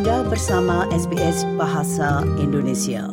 Anda bersama SBS Bahasa Indonesia.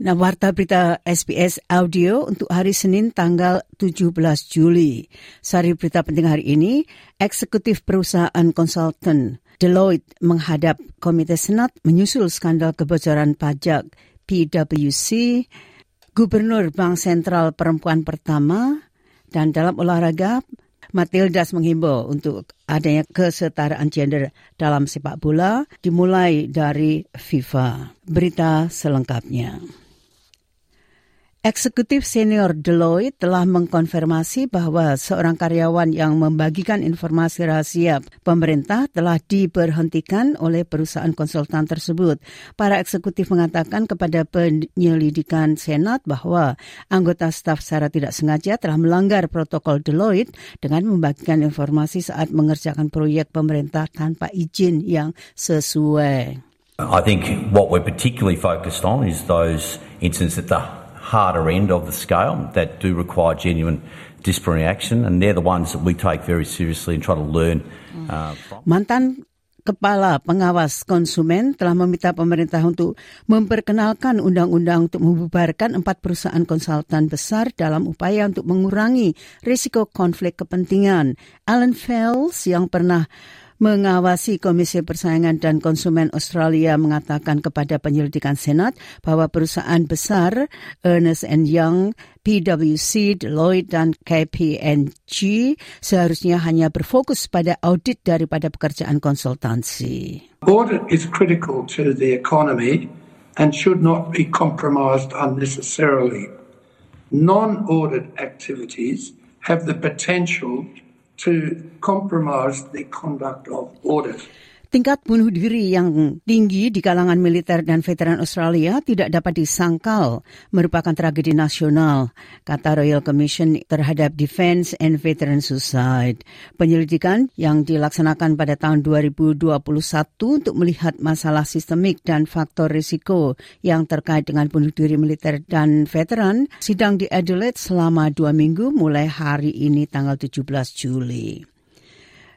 Nah, warta berita SBS Audio untuk hari Senin tanggal 17 Juli. Sari berita penting hari ini, eksekutif perusahaan konsultan Deloitte menghadap Komite Senat menyusul skandal kebocoran pajak PwC, Gubernur Bank Sentral Perempuan Pertama, dan dalam olahraga, Matildas menghimbau untuk adanya kesetaraan gender dalam sepak bola dimulai dari FIFA. Berita selengkapnya. Eksekutif senior Deloitte telah mengkonfirmasi bahwa seorang karyawan yang membagikan informasi rahasia pemerintah telah diberhentikan oleh perusahaan konsultan tersebut. Para eksekutif mengatakan kepada penyelidikan Senat bahwa anggota staf secara tidak sengaja telah melanggar protokol Deloitte dengan membagikan informasi saat mengerjakan proyek pemerintah tanpa izin yang sesuai. I think what we're particularly focused on is those instances that the harder end of the scale that do require genuine disciplinary action, and they're the ones that we take very seriously and try to learn uh, from. Mantan Kepala Pengawas Konsumen telah meminta pemerintah untuk memperkenalkan undang-undang untuk membubarkan empat perusahaan konsultan besar dalam upaya untuk mengurangi risiko konflik kepentingan. Alan Fels yang pernah mengawasi Komisi Persaingan dan Konsumen Australia mengatakan kepada penyelidikan Senat bahwa perusahaan besar Ernest Young, PwC, Deloitte dan KPMG seharusnya hanya berfokus pada audit daripada pekerjaan konsultansi. Audit is critical to the economy and should not be compromised unnecessarily. Non-audit activities have the potential to compromise the conduct of audit. Tingkat bunuh diri yang tinggi di kalangan militer dan veteran Australia tidak dapat disangkal merupakan tragedi nasional, kata Royal Commission terhadap Defence and Veteran Suicide. Penyelidikan yang dilaksanakan pada tahun 2021 untuk melihat masalah sistemik dan faktor risiko yang terkait dengan bunuh diri militer dan veteran sidang di Adelaide selama dua minggu mulai hari ini tanggal 17 Juli.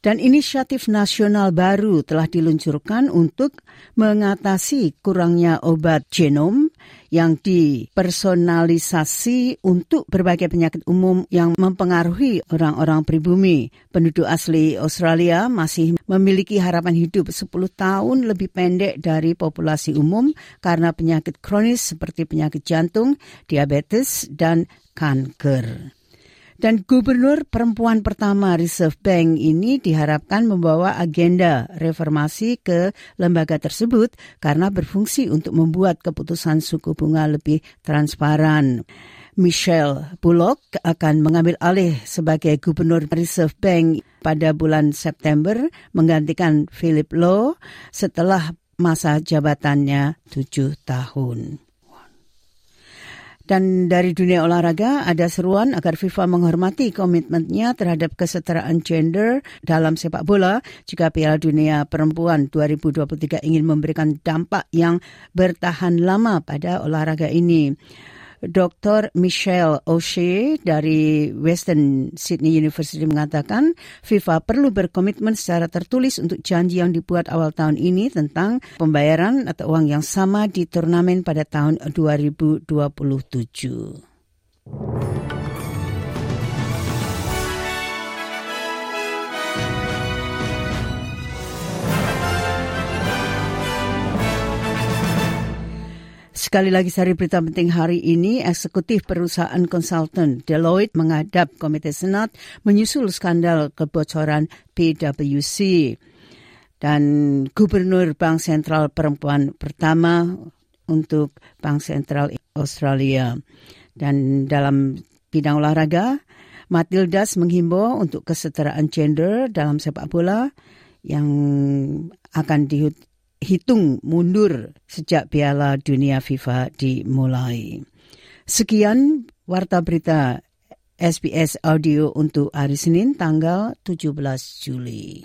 Dan inisiatif nasional baru telah diluncurkan untuk mengatasi kurangnya obat genom yang dipersonalisasi untuk berbagai penyakit umum yang mempengaruhi orang-orang pribumi. Penduduk asli Australia masih memiliki harapan hidup 10 tahun lebih pendek dari populasi umum karena penyakit kronis seperti penyakit jantung, diabetes, dan kanker. Dan gubernur perempuan pertama Reserve Bank ini diharapkan membawa agenda reformasi ke lembaga tersebut karena berfungsi untuk membuat keputusan suku bunga lebih transparan. Michelle Bullock akan mengambil alih sebagai gubernur Reserve Bank pada bulan September menggantikan Philip Lowe setelah masa jabatannya tujuh tahun. Dan dari dunia olahraga ada seruan agar FIFA menghormati komitmennya terhadap kesetaraan gender dalam sepak bola jika Piala Dunia Perempuan 2023 ingin memberikan dampak yang bertahan lama pada olahraga ini. Dr. Michelle O'Shea dari Western Sydney University mengatakan FIFA perlu berkomitmen secara tertulis untuk janji yang dibuat awal tahun ini tentang pembayaran atau uang yang sama di turnamen pada tahun 2027. Sekali lagi sari berita penting hari ini, eksekutif perusahaan konsultan Deloitte menghadap Komite Senat menyusul skandal kebocoran PwC. Dan Gubernur Bank Sentral Perempuan pertama untuk Bank Sentral Australia. Dan dalam bidang olahraga, Matildas menghimbau untuk kesetaraan gender dalam sepak bola yang akan dihut hitung mundur sejak Piala Dunia FIFA dimulai. Sekian warta berita SBS Audio untuk hari Senin tanggal 17 Juli.